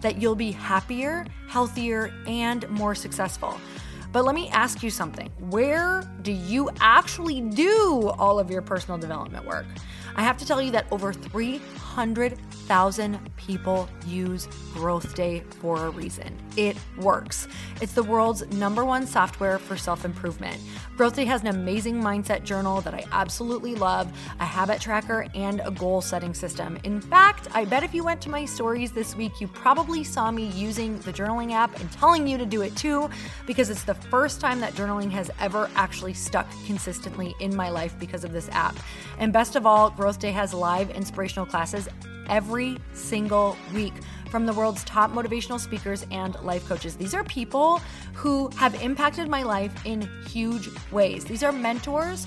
that you'll be happier, healthier, and more successful. But let me ask you something. Where do you actually do all of your personal development work? I have to tell you that over 300,000 people use Growth Day for a reason. It works. It's the world's number one software for self improvement. Growth Day has an amazing mindset journal that I absolutely love, a habit tracker, and a goal setting system. In fact, I bet if you went to my stories this week, you probably saw me using the journaling app and telling you to do it too, because it's the first time that journaling has ever actually stuck consistently in my life because of this app. And best of all, Growth Day has live inspirational classes every single week from the world's top motivational speakers and life coaches. These are people who have impacted my life in huge ways. These are mentors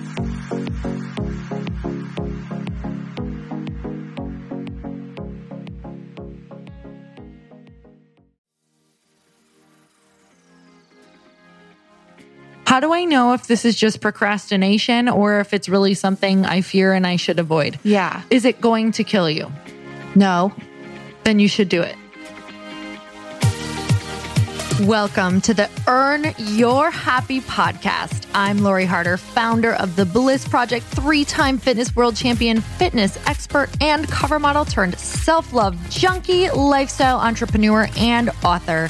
Do I know if this is just procrastination or if it's really something I fear and I should avoid? Yeah. Is it going to kill you? No. Then you should do it. Welcome to the Earn Your Happy podcast. I'm Lori Harder, founder of the Bliss Project, three time fitness world champion, fitness expert, and cover model turned self love junkie, lifestyle entrepreneur, and author.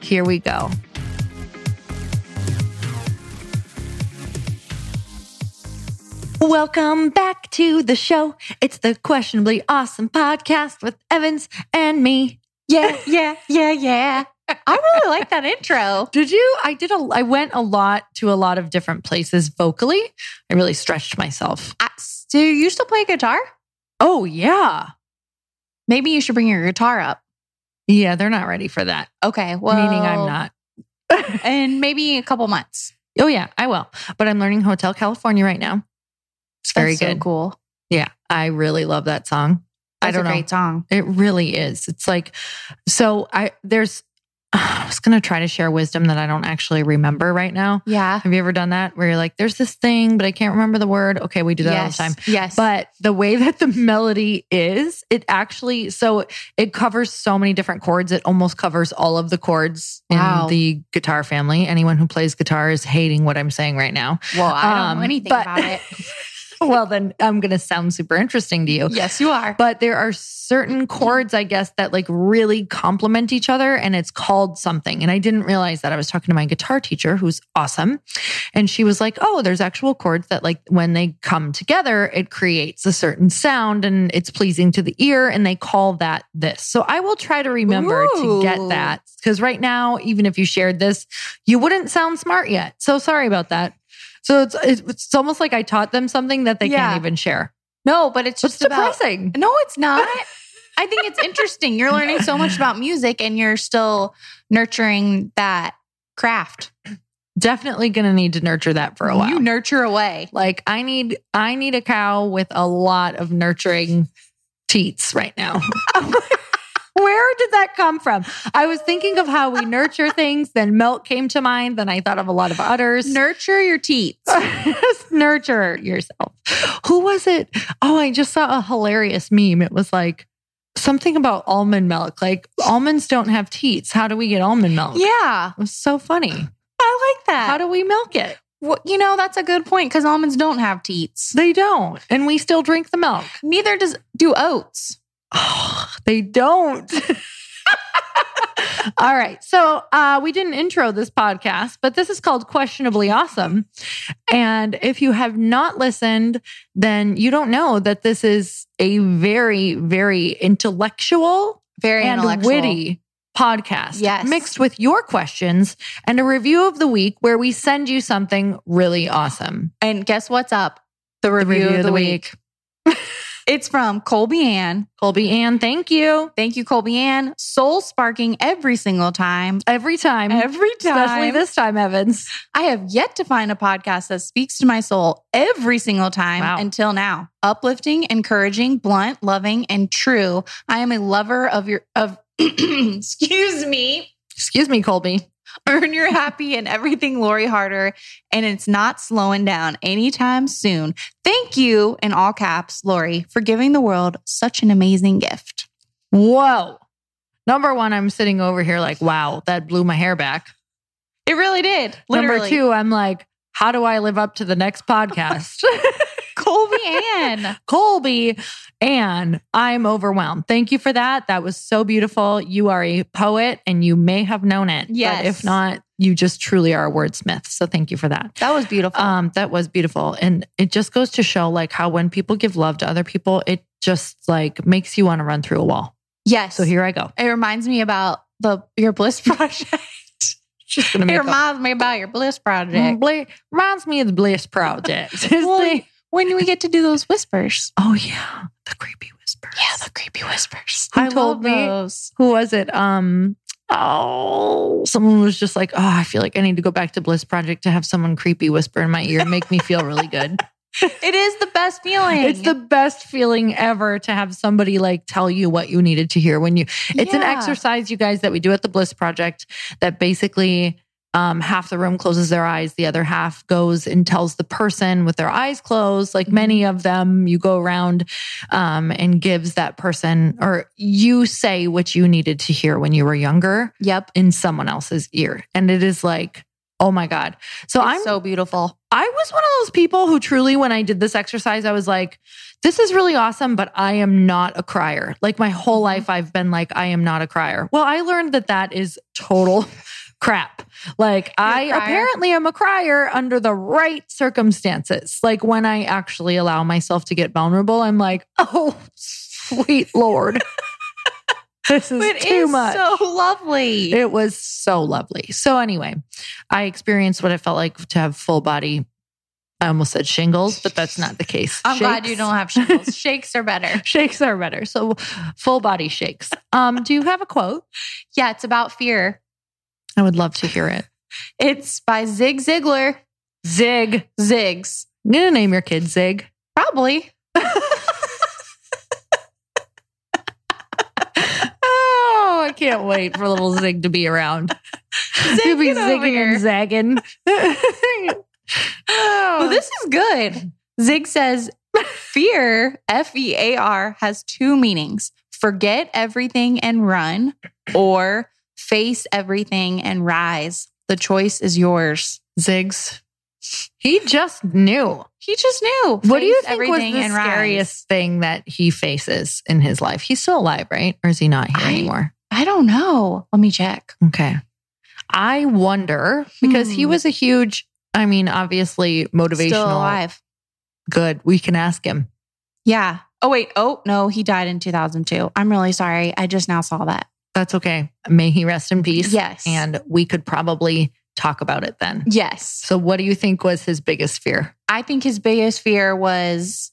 Here we go. Welcome back to the show. It's the questionably awesome podcast with Evans and me. Yeah, yeah, yeah, yeah. I really like that intro. Did you? I did a I went a lot to a lot of different places vocally. I really stretched myself. I, do you still play guitar? Oh, yeah. Maybe you should bring your guitar up. Yeah, they're not ready for that. Okay, well, Meaning I'm not. and maybe a couple months. Oh yeah, I will. But I'm learning Hotel California right now. It's very That's so good. cool. Yeah, I really love that song. I don't a know. great song. It really is. It's like so I there's I was going to try to share wisdom that I don't actually remember right now. Yeah. Have you ever done that where you're like there's this thing but I can't remember the word? Okay, we do that yes. all the time. Yes. But the way that the melody is, it actually so it covers so many different chords. It almost covers all of the chords Wow. in the guitar family. Anyone who plays guitar is hating what I'm saying right now. well, I don't um, know anything but- about it. well, then I'm going to sound super interesting to you. Yes, you are. But there are certain chords, I guess, that like really complement each other and it's called something. And I didn't realize that. I was talking to my guitar teacher, who's awesome. And she was like, oh, there's actual chords that like when they come together, it creates a certain sound and it's pleasing to the ear. And they call that this. So I will try to remember to get that. Because right now, even if you shared this, you wouldn't sound smart yet. So sorry about that. So it's, it's, it's almost like I taught them something that they Yeah. can't even share. no, but it's It's just about depressing. No, it's not. I think it's interesting. You're learning so much about music and you're still nurturing that craft. Definitely going to need to nurture that for a while. You nurture away. like I need I need a cow with a lot of nurturing teats right now. Where did that come from? I was thinking of how we nurture things, then milk came to mind, then I thought of a lot of udders. Nurture your teats. Nurture yourself. Who was it? Oh, I just saw a hilarious meme. It was like something about almond milk. Like almonds don't have teats. How do we get almond milk? Yeah, It was so funny. I like that. How do we milk it? well, you know, that's a good point because almonds don't have teats. They don't. And we still drink the milk. Neither does do oats. Oh, they don't. All right. So uh, we didn't intro this podcast, but this is called Questionably Awesome. And if you have not listened, then you don't know that this is a very, very intellectual Very and intellectual. witty podcast. Yes. Mixed with your questions and a review of the week where we send you something really awesome. And guess what's up? The review, of the, week. It's from Colby Ann. Colby Ann, thank you. Thank you, Colby Ann. Soul sparking every single time. Every time. Every time. Especially this time, Evans. I have yet to find a podcast that speaks to my soul every single time Wow. until now. Uplifting, encouraging, blunt, loving, and true. I am a lover of your of excuse me. Excuse me, Colby. Earn your happy and everything Lori Harder, and it's not slowing down anytime soon. Thank you, in all caps, Lori, for giving the world such an amazing gift. Whoa. Number one, I'm sitting over here like, wow, that blew my hair back. It really did. Literally. Number two, I'm like, how do I live up to the next podcast? Colby Ann. Colby, Ann, I'm overwhelmed. Thank you for that. That was so beautiful. You are a poet and you may have known it. Yes. But if not, you just truly are a wordsmith. So thank you for that. That was beautiful. Um, that was beautiful. And it just goes to show like how when people give love to other people, it just like makes you want to run through a wall. yes. So here I go. it reminds me about the your Bliss project. Just gonna it reminds me about your Bliss project. Bla- reminds me of the Bliss Project. Well, when we get to do those whispers. oh yeah, the creepy whispers. Yeah, the creepy whispers. Who I told me? those. Who was it? Um. Oh, someone was just like, oh, I feel like I need to go back to Bliss Project to have someone creepy whisper in my ear and make me feel really good. It is the best feeling. It's the best feeling ever to have somebody like tell you what you needed to hear when you. It's an exercise, you guys, that we do at the Bliss Project that basically um, half the room closes their eyes, the other half goes and tells the person with their eyes closed. Like many of them, you go around um, and gives that person, or you say what you needed to hear when you were younger Yep. in someone else's ear. And it is like, oh my God. So It's I'm so beautiful. I was one of those people who truly, when I did this exercise, I was like, this is really awesome, but I am not a crier. Like my whole life, I've been like, I am not a crier. Well, I learned that that is total crap. Like I apparently am a crier under the right circumstances. Like when I actually allow myself to get vulnerable, I'm like, oh, sweet Lord. this is It too is much. so lovely. It was so lovely. So anyway, I experienced what it felt like to have full body. I almost said shingles, but that's not the case. I'm glad you don't have shingles. Shakes are better. Shakes are better. So full body shakes. Um, do you have a quote? Yeah, it's about fear. I would love to hear it. It's by Zig Ziglar. Zig. Zigs. I'm gonna name your kid Zig. Probably. Oh, I can't wait for little Zig to be around. He'll be zigging and zagging. oh, Well, this is good. Zig says fear, F E A R, has two meanings forget everything and run, or face everything and rise. The choice is yours. Zigs. He just knew. He just knew. What do you think was the and rise. scariest thing that he faces in his life? He's still alive, right? Or is he not here I- anymore? I don't know. Let me check. Okay. I wonder because he Hmm. was a huge, I mean, obviously motivational. Still alive. Good. We can ask him. Yeah. Oh wait. Oh no, he died in 2002. I'm really sorry. I just now saw that. That's okay. May he rest in peace. Yes. And we could probably talk about it then. Yes. So, what do you think was his biggest fear? I think his biggest fear was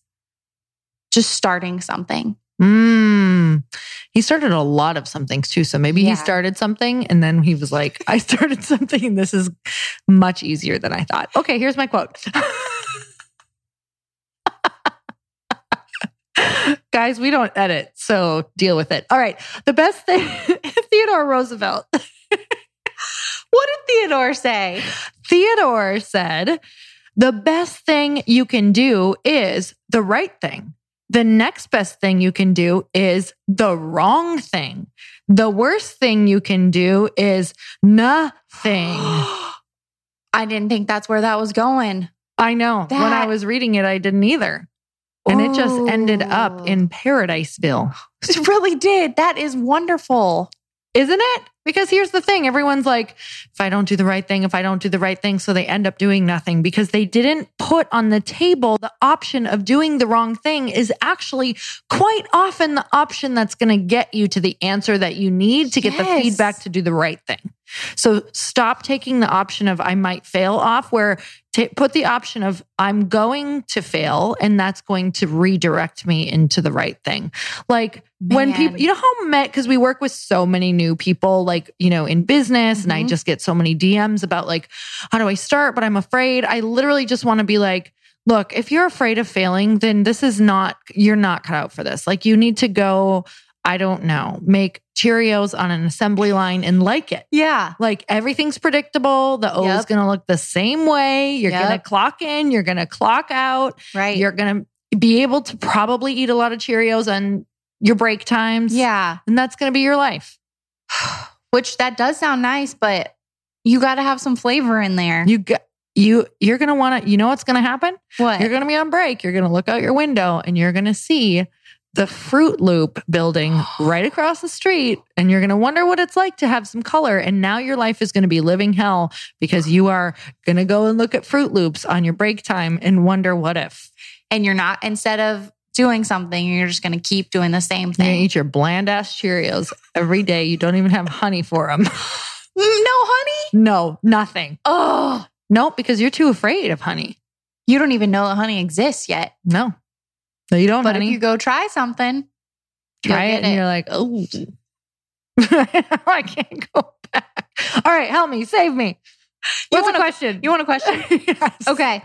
just starting something. Mm. He started a lot of some things too. So maybe Yeah. he started something and then he was like, I started something this is much easier than I thought. Okay, here's my quote. Guys, we don't edit, so deal with it. All right. The best thing, Theodore Roosevelt. What did Theodore say? Theodore said, the best thing you can do is the right thing. The next best thing you can do is the wrong thing. The worst thing you can do is nothing. I didn't think that's where that was going. I know. when I was reading it, I didn't either. And it just ended up oh. in Paradiseville. It really did. That is wonderful. Isn't it? Because here's the thing everyone's like, if I don't do the right thing, if I don't do the right thing. So they end up doing nothing because they didn't put on the table the option of doing the wrong thing is actually quite often the option that's going to get you to the answer that you need to get the feedback to do the right thing. So stop taking the option of I might fail off where ta put the option of I'm going to fail and that's going to redirect me into the right thing. Like when people, you know how met, because we work with so many new people, like, you know, in business, and I Mhm. just get so many DMs about like, how do I start? But I'm afraid. I literally just want to be like, look, if you're afraid of failing, then this is not, you're not cut out for this. Like, you need to go, I don't know, make Cheerios on an assembly line and like it. Yeah. Like everything's predictable. The O is going to look the same way. You're Yep. going to clock in, you're going to clock out. Right. You're going to be able to probably eat a lot of Cheerios on your break times. yeah. And that's going to be your life. Which that does sound nice, but you got to have some flavor in there. You got, you, you're going to want to, you know what's going to happen? what? You're going to be on break. You're going to look out your window and you're going to see the Froot Loop building right across the street. And you're going to wonder what it's like to have some color. And now your life is going to be living hell because you are going to go and look at Froot Loops on your break time and wonder what if. and you're not, instead of doing something, you're just going to keep doing the same thing. You're going to thing. eat your bland ass Cheerios every day. You don't even have honey for them. Mm, no honey? no, nothing. Oh, Nope, because you're too afraid of honey. you don't even know that honey exists yet. No. No, you don't, know. But honey. if you go try something, try it and you're like, oh, I can't go back. All right, help me, save me. You What's the wanna- question? you want a question? Yes. Okay.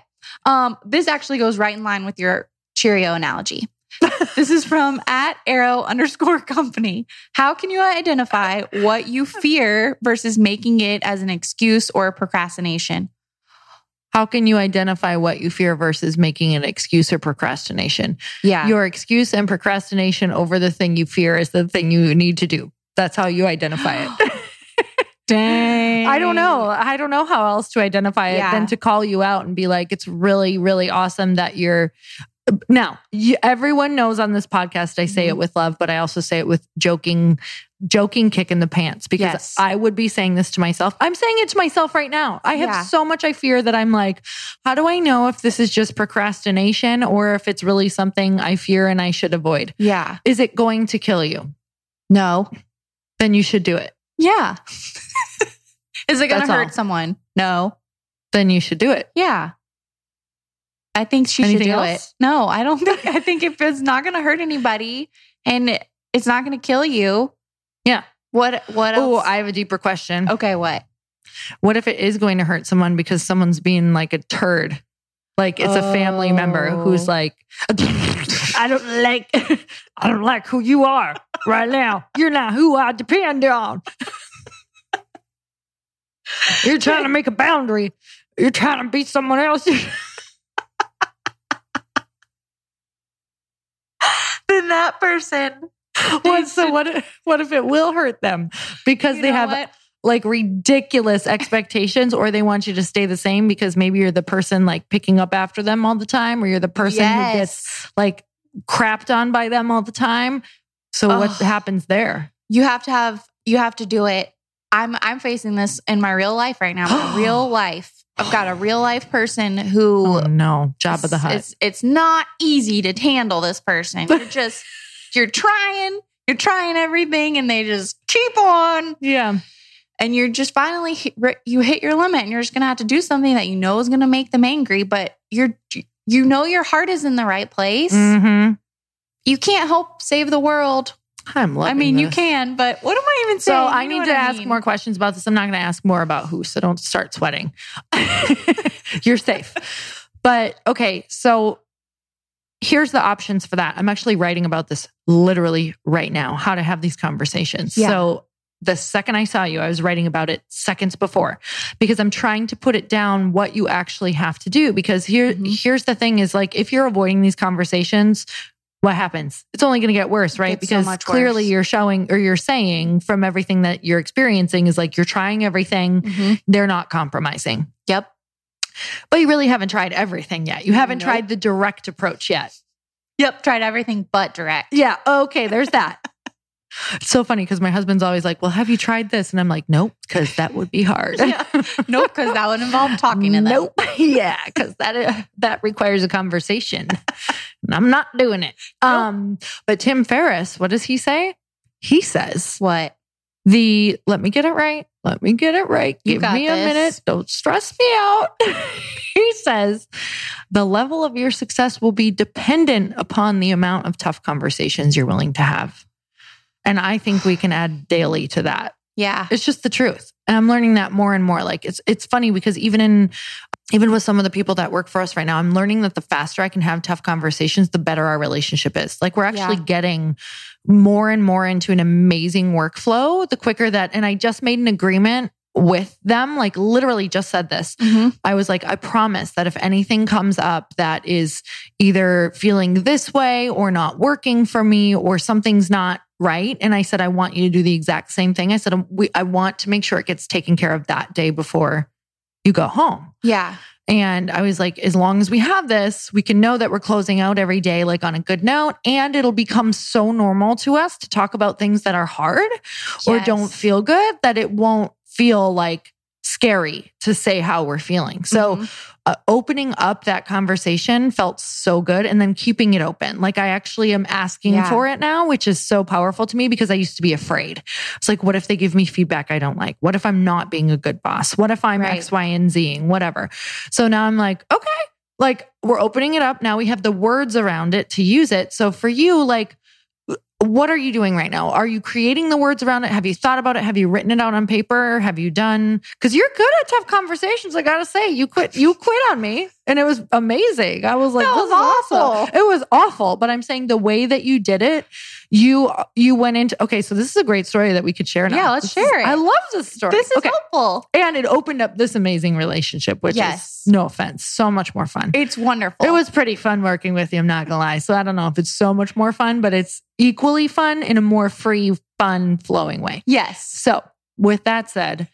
Um, this actually goes right in line with your Cheerio analogy. this is from at arrow underscore company. How can you identify what you fear versus making it as an excuse or procrastination? How can you identify what you fear versus making an excuse or procrastination? Yeah. Your excuse and procrastination over the thing you fear is the thing you need to do. That's how you identify it. Dang. I don't know. I don't know how else to identify it Yeah. than to call you out and be like, it's really, really awesome that you're. Now, you, everyone knows on this podcast, I say it Mhm. with love, but I also say it with joking, joking kick in the pants because Yes. I would be saying this to myself. I'm saying it to myself right now. I have Yeah. so much I fear that I'm like, how do I know if this is just procrastination or if it's really something I fear and I should avoid? Yeah. Is it going to kill you? No. Then you should do it. Yeah. Is it going to hurt all. someone? No. Then you should do it. Yeah. I think she Anything should do else? it. No, I don't think. I think if it's not going to hurt anybody and it's not going to kill you, Yeah. what? What Oh. I have a deeper question. okay, what? What if it is going to hurt someone because someone's being like a turd? Like it's a family member who's Oh. like, I don't like, I don't like who you are right now. You're not who I depend on. You're trying to make a boundary. You're trying to beat someone else. Then that person. what, so what? If, what if it will hurt them because You they have what? like ridiculous expectations or they want you to stay the same because maybe you're the person like picking up after them all the time or you're the person who gets like crapped on by them all the time. So what happens there? you have to have you have to do it. I'm I'm facing this in my real life right now. My real life. I've got a real life person who Oh no, Jabba the Hutt. It's it's not easy to handle this person. You're just you're trying, you're trying everything, and they just keep on, yeah. and you're just finally you hit your limit, and you're just gonna have to do something that you know is gonna make them angry, but you're you know your heart is in the right place. Mm-hmm. You can't help save the world. I'm loving I mean, you can, but what am I even saying? So? I You know need to I ask mean. more questions about this. I'm not going to ask more about who, so don't start sweating. You're safe. But okay, so here's the options for that. I'm actually writing about this literally right now, how to have these conversations. Yeah. So the second I saw you, I was writing about it seconds before because I'm trying to put it down what you actually have to do. Because here, Mhm. here's the thing is like, if you're avoiding these conversations, what happens? It's only going to get worse, right? gets so Because clearly worse. you're showing or you're saying from everything that you're experiencing is like you're trying everything, Mhm. they're not compromising. Yep. But you really haven't tried everything yet. You haven't Nope. tried the direct approach yet. Yep. Tried everything but direct. Yeah. Okay. There's that. it's so funny because my husband's always like, Well, have you tried this? And I'm like, Nope, because that would be hard. Yeah. Nope, because that would involve talking to them. Nope. yeah, because that uh, that requires a conversation. I'm not doing it. Um, but Tim Ferriss, what does he say? He says What? the let me get it right. Let me get it right. You Give me a minute. Don't stress me out. he says the level of your success will be dependent upon the amount of tough conversations you're willing to have. And I think we can add daily to that. Yeah. It's just the truth. And I'm learning that more and more. Like it's it's funny because even in even with some of the people that work for us right now, I'm learning that the faster I can have tough conversations, the better our relationship is. Like we're actually Yeah. getting more and more into an amazing workflow the quicker that and I just made an agreement with them like literally just said this Mhm. I was like, I promise that if anything comes up that is either feeling this way or not working for me or something's not right. And I said, I want you to do the exact same thing. I said, we, I want to make sure it gets taken care of that day before you go home. Yeah. And I was like, as long as we have this, we can know that we're closing out every day, like on a good note. And it'll become so normal to us to talk about things that are hard or don't feel good that it won't feel like scary to say how we're feeling. So Mhm. uh, opening up that conversation felt so good and then keeping it open. Like I actually am asking Yeah. for it now, which is so powerful to me because I used to be afraid. It's like, what if they give me feedback I don't like? What if I'm not being a good boss? What if I'm Right. X, Y, and Zing, whatever. So now I'm like, okay, like we're opening it up. Now we have the words around it to use it. So for you, like, what are you doing right now? Are you creating the words around it? Have you thought about it? Have you written it out on paper? Have you done? Because you're good at tough conversations. I gotta say, you quit. You quit on me, and it was amazing. I was like, That this was is awesome. awful. It was awful, but I'm saying the way that you did it, you you went into. Okay, so this is a great story that we could share now. Yeah, let's This is- share it. I love this story. This is okay, helpful. and it opened up this amazing relationship, which Yes. is no offense, so much more fun. It's wonderful. It was pretty fun working with you. I'm not gonna lie. So I don't know if it's so much more fun, but it's equally fun in a more free, fun, flowing way. yes. So with that said,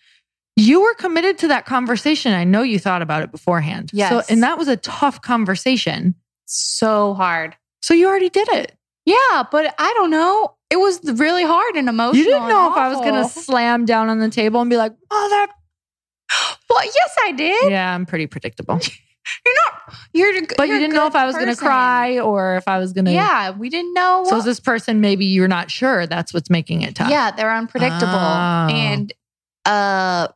you were committed to that conversation. I know you thought about it beforehand. So, Yes. and that was a tough conversation. So hard. So you already did it. Yeah, but I don't know. It was really hard and emotional. You didn't know if I was gonna slam down on the table and be like, "Mother." Well, yes, I did. Yeah, I'm pretty predictable. You're not. You're. But you're you didn't know if I was gonna cry or if I was gonna. Yeah, we didn't know. So this person maybe you're not sure? That's what's making it tough. Yeah, they're unpredictable. Oh. And uh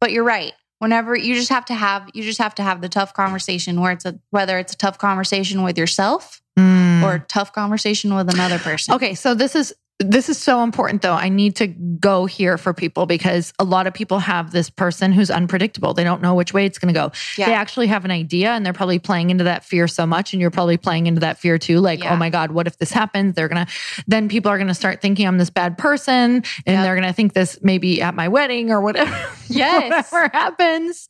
but you're right. Whenever you just have to have you just have to have the tough conversation where it's a whether it's a tough conversation with yourself Mm. or a tough conversation with another person. Okay, so this is this is so important though. I need to go here for people because a lot of people have this person who's unpredictable. They don't know which way it's going to go. Yeah. They actually have an idea and they're probably playing into that fear so much and you're probably playing into that fear too like, Yeah. "Oh my god, what if this happens?" They're going to then people are going to start thinking I'm this bad person and Yep. they're going to think this maybe at my wedding or whatever. Yes. whatever happens.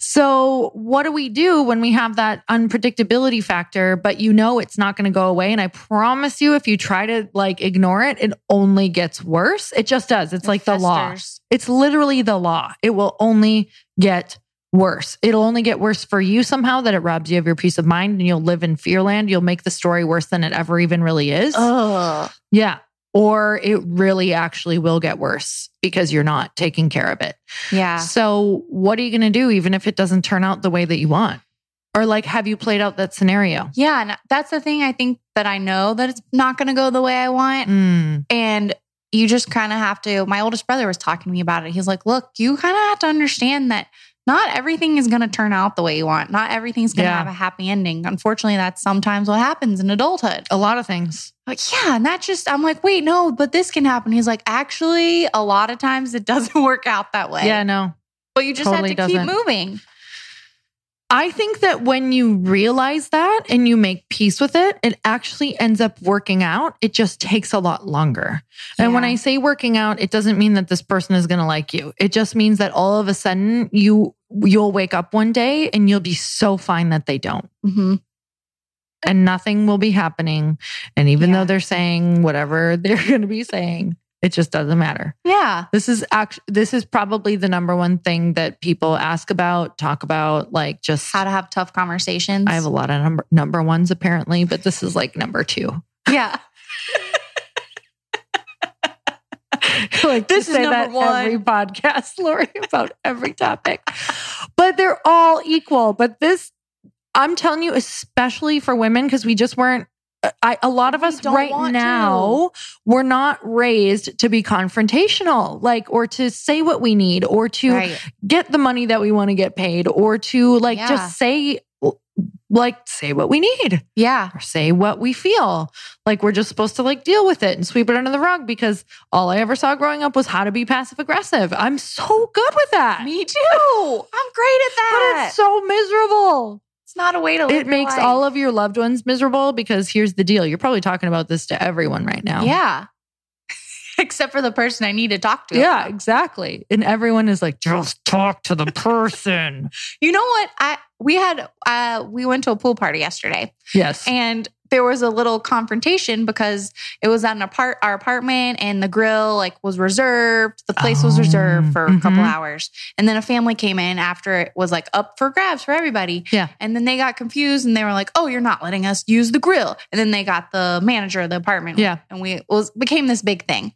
So, what do we do when we have that unpredictability factor, but you know it's not going to go away? And I promise you, if you try to like ignore it, it only gets worse. It just does. It's It like the law. It's literally the law. It will only get worse. It'll only get worse for you somehow that it robs you of your peace of mind and you'll live in fearland. You'll make the story worse than it ever even really is. Ugh. Yeah. Or it really actually will get worse because you're not taking care of it. Yeah. So, what are you going to do, even if it doesn't turn out the way that you want? Or, like, have you played out that scenario? Yeah. And that's the thing I think that I know that it's not going to go the way I want. Mm, And you just kind of have to. My oldest brother was talking to me about it. He's like, look, you kind of have to understand that not everything is going to turn out the way you want. Not everything's going to Yeah. have a happy ending. Unfortunately, that's sometimes what happens in adulthood. a lot of things. Like, yeah. And that just, I'm like, wait, no, but this can happen. He's like, actually, a lot of times it doesn't work out that way. Yeah, no. But you just totally have to keep doesn't. moving. I think that when you realize that and you make peace with it, it actually ends up working out. It just takes a lot longer. And when I say working out, it doesn't mean that this person is going to like you. It just means that all of a sudden you you'll wake up one day and you'll be so fine that they don't. Mhm. And nothing will be happening. And even Yeah. though they're saying whatever they're going to be saying, it just doesn't matter. Yeah. This is act this is probably the number one thing that people ask about, talk about, like just How to have tough conversations. I have a lot of number number ones apparently, but this is like number two. yeah. like This to is say number that one. every podcast, Lori, about every topic. But they're all equal. But this, I'm telling you, especially for women, because we just weren't. I, a lot of us right now we're not raised to be confrontational like or to say what we need or to Right. get the money that we want to get paid or to like Yeah. just say like say what we need Yeah. or say what we feel. Like we're just supposed to like deal with it and sweep it under the rug because all I ever saw growing up was how to be passive aggressive. I'm so good with that. Me too. I'm great at that. but it's so miserable. Not a way to live. It makes all of your loved ones miserable because here's the deal. You're probably talking about this to everyone right now. Yeah. Except for the person I need to talk to. Yeah, exactly. And everyone is like, just talk to the person. You know what? I we had uh we went to a pool party yesterday yes. and there was a little confrontation because it was at an apart our apartment and the grill like was reserved. The place was Oh, reserved for a couple mhm. hours. And then a family came in after it was like up for grabs for everybody. Yeah. And then they got confused and they were like, "Oh, you're not letting us use the grill." And then they got the manager of the apartment. Yeah. And we was became this big thing.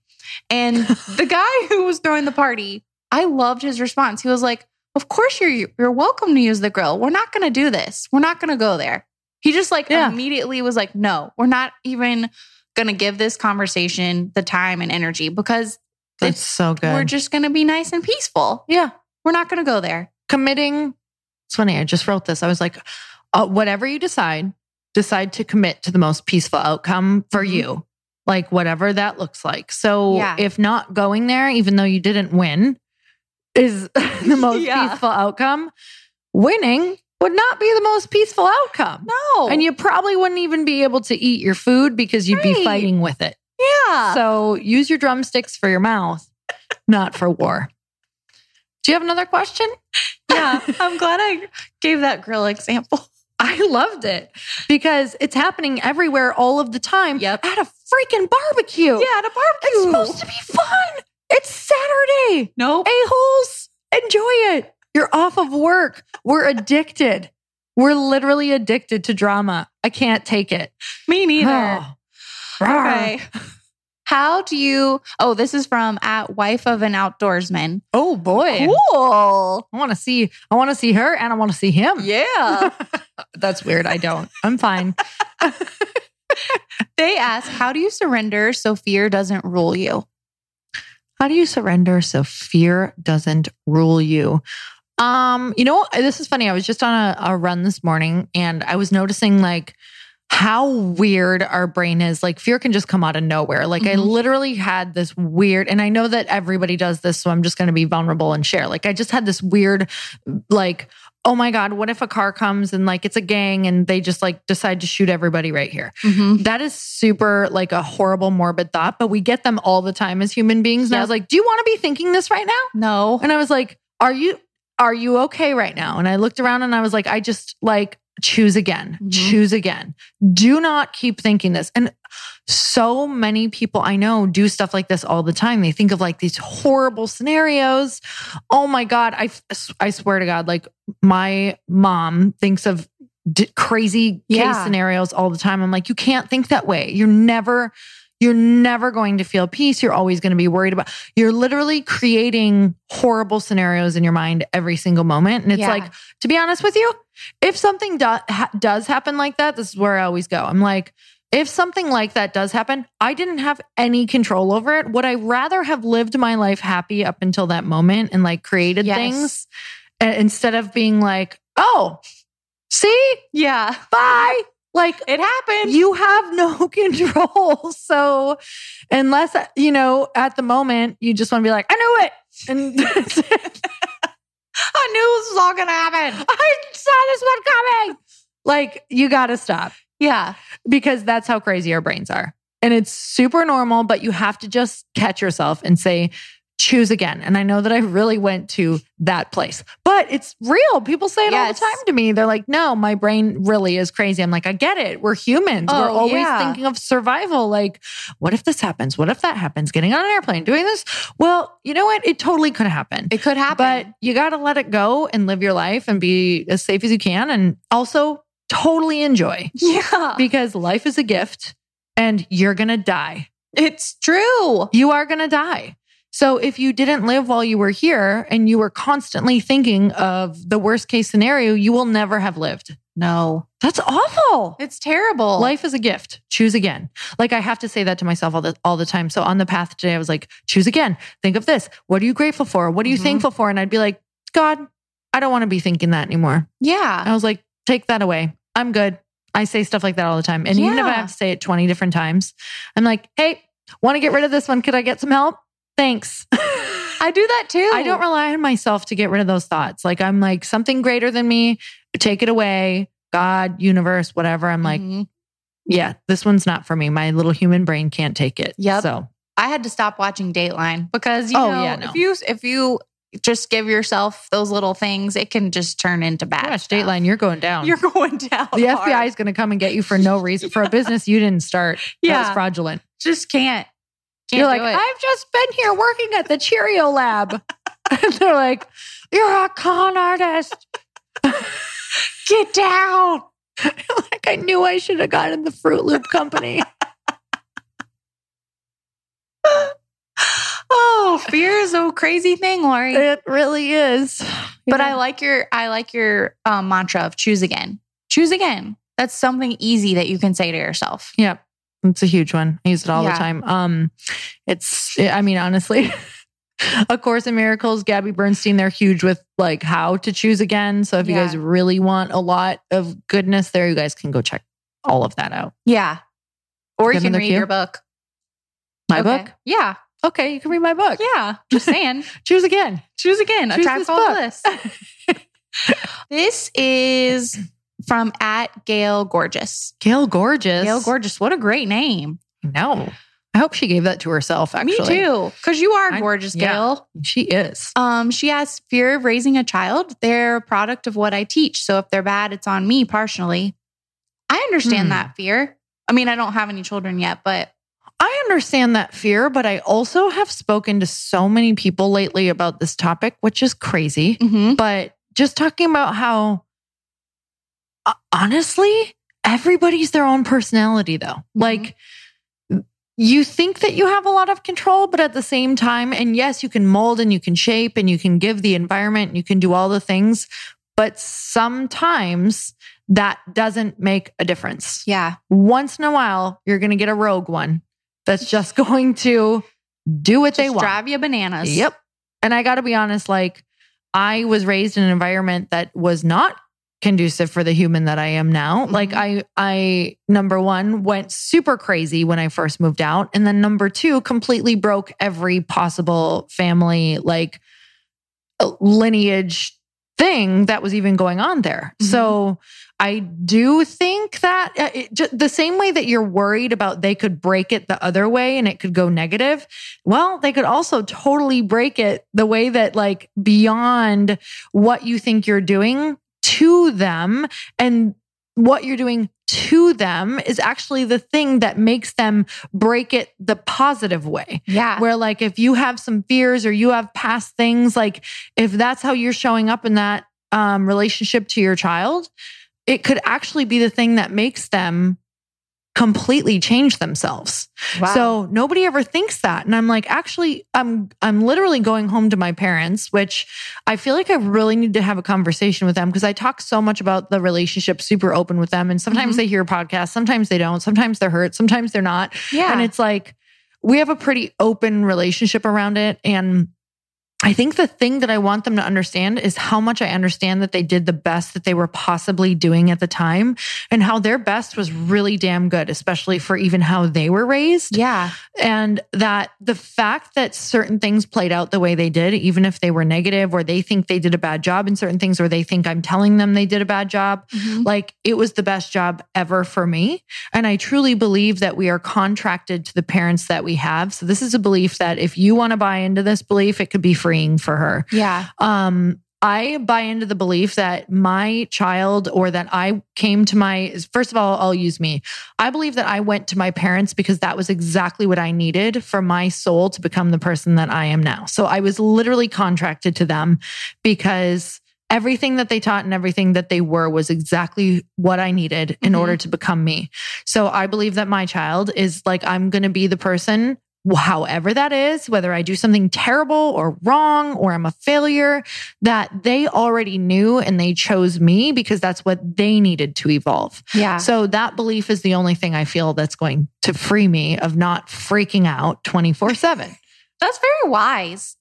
And the guy who was throwing the party, I loved his response. He was like, "Of course you're you're welcome to use the grill. We're not going to do this. We're not going to go there." He just like Yeah. immediately was like, "No, we're not even going to give this conversation the time and energy because That's it's so good. we're just going to be nice and peaceful. yeah. We're not going to go there." committing. It's funny. I just wrote this. I was like, uh, whatever you decide, decide to commit to the most peaceful outcome for Mhm. you, like whatever that looks like. So Yeah. if not going there, even though you didn't win, is the most Yeah. peaceful outcome, winning would not be the most peaceful outcome. No. And you probably wouldn't even be able to eat your food because you'd be fighting with it. yeah. So use your drumsticks for your mouth, not for war. Do you have another question? yeah. I'm glad I gave that grill example. I loved it because it's happening everywhere all of the time. Yep. At a freaking barbecue. Yeah, at a barbecue. It's supposed to be fun. It's Saturday. Nope. A-holes, enjoy it. You're off of work. We're addicted. We're literally addicted to drama. I can't take it. Me neither. Oh. Okay. How do you? Oh, this is from at wife of an outdoorsman. Oh boy. Cool. I want to see I want to see her and I want to see him. Yeah. That's weird. I don't. I'm fine. they ask, how do you surrender so fear doesn't rule you? How do you surrender so fear doesn't rule you? Um, you know, this is funny. I was just on a, a run this morning and I was noticing like how weird our brain is. Like fear can just come out of nowhere. Like I Mhm. literally had this weird, and I know that everybody does this, so I'm just going to be vulnerable and share. Like I just had this weird, like, oh my God, what if a car comes and like it's a gang and they just like decide to shoot everybody right here? Mm-hmm. That is super like a horrible, morbid thought, but we get them all the time as human beings. And I was like, do you want to be thinking this right now? No. And I was like, are you, are you okay right now? And I looked around and I was like, I just like choose again, Mhm. choose again. Do not keep thinking this. And so many people I know do stuff like this all the time. They think of like these horrible scenarios. Oh my God. I, I swear to God, like my mom thinks of d- crazy case Yeah. scenarios all the time. I'm like, you can't think that way. You're never, you're never going to feel peace. You're always going to be worried about, you're literally creating horrible scenarios in your mind every single moment. And it's Yeah. like, to be honest with you, if something do- ha- does happen like that, this is where I always go. I'm like, if something like that does happen, I didn't have any control over it. Would I rather have lived my life happy up until that moment and like created Yes. things uh, instead of being like, oh, see, Yeah. bye. Like, It happened. you have no control. So, unless, you know, at the moment, you just want to be like, I knew it. And that's it. I knew this was all going to happen. I saw this one coming. Like, you got to stop Yeah. because that's how crazy our brains are. And it's super normal, but you have to just catch yourself and say, choose again. And I know that I really went to that place, but it's real. People say it Yes. all the time to me. They're like, no, my brain really is crazy. I'm like, I get it. We're humans. We're Oh, always yeah. thinking of survival. Like, what if this happens? What if that happens? Getting on an airplane, doing this. Well, you know what? It totally could happen. It could happen. But you got to let it go and live your life and be as safe as you can. And also totally enjoy yeah. because life is a gift and you're going to die. It's true. You are going to die. So if you didn't live while you were here and you were constantly thinking of the worst case scenario, you will never have lived. No. That's awful. It's terrible. Life is a gift. Choose again. Like I have to say that to myself all the all the time. So on the path today, I was like, choose again. Think of this. What are you grateful for? What are you Mhm. thankful for? And I'd be like, God, I don't want to be thinking that anymore. yeah. I was like, take that away. I'm good. I say stuff like that all the time. And even if I have to say it 20 different times, I'm like, hey, want to get rid of this one? Could I get some help? Thanks. I do that too. I don't rely on myself to get rid of those thoughts. Like I'm like something greater than me, take it away. God, universe, whatever. I'm like, Mhm. yeah, this one's not for me. My little human brain can't take it. Yep. So I had to stop watching Dateline because you Oh, know yeah, no. if you if you just give yourself those little things, it can just turn into bad. gosh, stuff. Dateline, you're going down. You're going down. the hard. FBI is going to come and get you for no reason for a business you didn't start. That was Yeah. fraudulent. just can't. You're like. I've just been here working at the Cheerio lab. and they're like, you're a con artist. get down. like I knew I should have gotten the Froot Loop company. Oh, fear is a crazy thing, Lori. it really is. But I like your I like your um, mantra of choose again. Choose again. That's something easy that you can say to yourself. Yep. It's a huge one. I use it all Yeah. the time. Um, it's, I mean, honestly, A Course in Miracles, Gabby Bernstein, they're huge with like how to choose again. So if you guys really want a lot of goodness there, you guys can go check all of that out. Yeah. Or you can read your book. My Okay. book? Yeah. Okay, you can read my book. Yeah. Just saying. Choose again. Choose again. Choose a tribe this called book. Bliss. this is from at Gail Gorgeous. Gail Gorgeous. Gail Gorgeous. What a great name. No. I hope she gave that to herself, actually. Me too. Because you are I- gorgeous, yeah. She is. Um, she has fear of raising a child. They're a product of what I teach. So if they're bad, it's on me partially. I understand Hmm. that fear. I mean, I don't have any children yet, but I understand that fear, but I also have spoken to so many people lately about this topic, which is crazy. mhm. But just talking about how, Uh, honestly, everybody's their own personality, though. Mm-hmm. Like, you think that you have a lot of control, but at the same time, and yes, you can mold and you can shape and you can give the environment and you can do all the things, but sometimes that doesn't make a difference. yeah. Once in a while, you're going to get a rogue one that's just going to do what they want. drive you bananas. Yep. And I got to be honest, like I was raised in an environment that was not conducive for the human that I am now. Mhm. Like I I number 1 went super crazy when I first moved out and then number 2 completely broke every possible family like uh, lineage thing that was even going on there. Mhm. So I do think that uh, it, ju- the same way that you're worried about they could break it the other way and it could go negative, well, they could also totally break it the way that, like, beyond what you think you're doing to them. And what you're doing to them is actually the thing that makes them break it the positive way. Yeah. Where, like, if you have some fears or you have past things, like, if that's how you're showing up in that um, relationship to your child, it could actually be the thing that makes them completely change themselves. Wow. So nobody ever thinks that. And I'm like, actually, I'm I'm literally going home to my parents, which I feel like I really need to have a conversation with them because I talk so much about the relationship super open with them. And sometimes Mhm. they hear podcasts, sometimes they don't, sometimes they're hurt, sometimes they're not. yeah. And it's like we have a pretty open relationship around it. And I think the thing that I want them to understand is how much I understand that they did the best that they were possibly doing at the time and how their best was really damn good, especially for even how they were raised. yeah. And that the fact that certain things played out the way they did, even if they were negative or they think they did a bad job in certain things or they think I'm telling them they did a bad job, Mhm. like it was the best job ever for me. And I truly believe that we are contracted to the parents that we have. So this is a belief that if you want to buy into this belief, it could be freeing for her. Yeah. Um, I buy into the belief that my child or that I came to my, first of all, I'll use me. I believe that I went to my parents because that was exactly what I needed for my soul to become the person that I am now. So I was literally contracted to them because everything that they taught and everything that they were was exactly what I needed in Mhm. order to become me. So I believe that my child is like, I'm going to be the person however that is, whether I do something terrible or wrong or I'm a failure, that they already knew and they chose me because that's what they needed to evolve. Yeah. So that belief is the only thing I feel that's going to free me of not freaking out 24 7. That's very wise.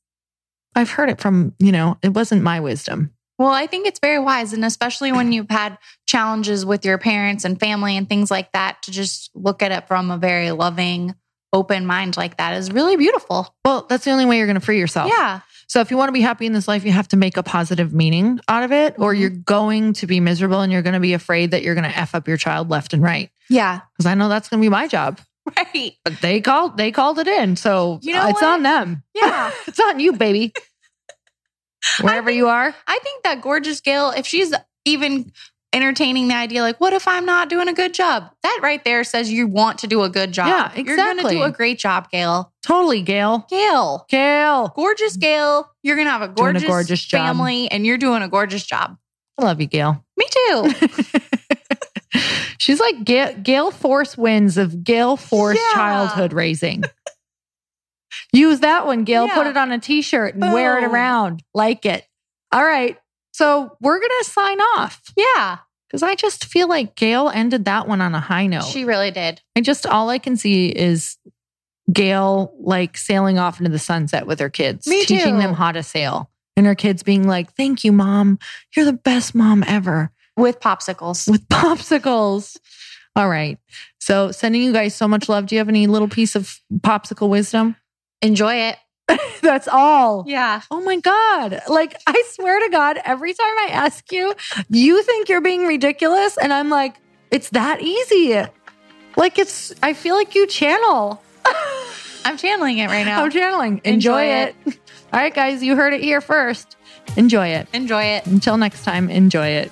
I've heard it from, you know, it wasn't my wisdom. Well, I think it's very wise. And especially when you've had challenges with your parents and family and things like that, to just look at it from a very loving, open mind like that is really beautiful. Well, that's the only way you're going to free yourself. Yeah. So if you want to be happy in this life, you have to make a positive meaning out of it, or Mhm. you're going to be miserable and you're going to be afraid that you're going to F up your child left and right. Yeah. Because I know that's going to be my job. Right. But they called they called it in. So You know it's what? on them. Yeah. It's on you, baby. Wherever you are. I think that gorgeous Gail, if she's even entertaining the idea, like, what if I'm not doing a good job? That right there says you want to do a good job. Yeah, exactly You're going to do a great job, Gail. Totally, Gail. Gail. Gail. Gorgeous Gail. You're going to have a Doing a gorgeous, gorgeous job. family and you're doing a gorgeous job. I love you, Gail. Me too. She's like Gail, Gail Force wins of Gail Force Yeah. childhood raising. Use that one, Gail. Yeah. Put it on a t shirt and wear it around. Like it. All right. So we're going to sign off yeah. because I just feel like Gail ended that one on a high note. She really did. I just, all I can see is Gail like sailing off into the sunset with her kids, Me teaching too. them how to sail. And her kids being like, Thank you, mom. You're the best mom ever With popsicles. with popsicles. All right. So, sending you guys so much love. Do you have any little piece of popsicle wisdom? Enjoy it. That's all. Yeah. Oh my God. Like, I swear to God, every time I ask you, you think you're being ridiculous. And I'm like, it's that easy. Like, it's, I feel like you channel. I'm channeling it right now. I'm channeling. Enjoy, Enjoy it. All right, guys, you heard it here first. Enjoy it. Enjoy it. Until next time, enjoy it.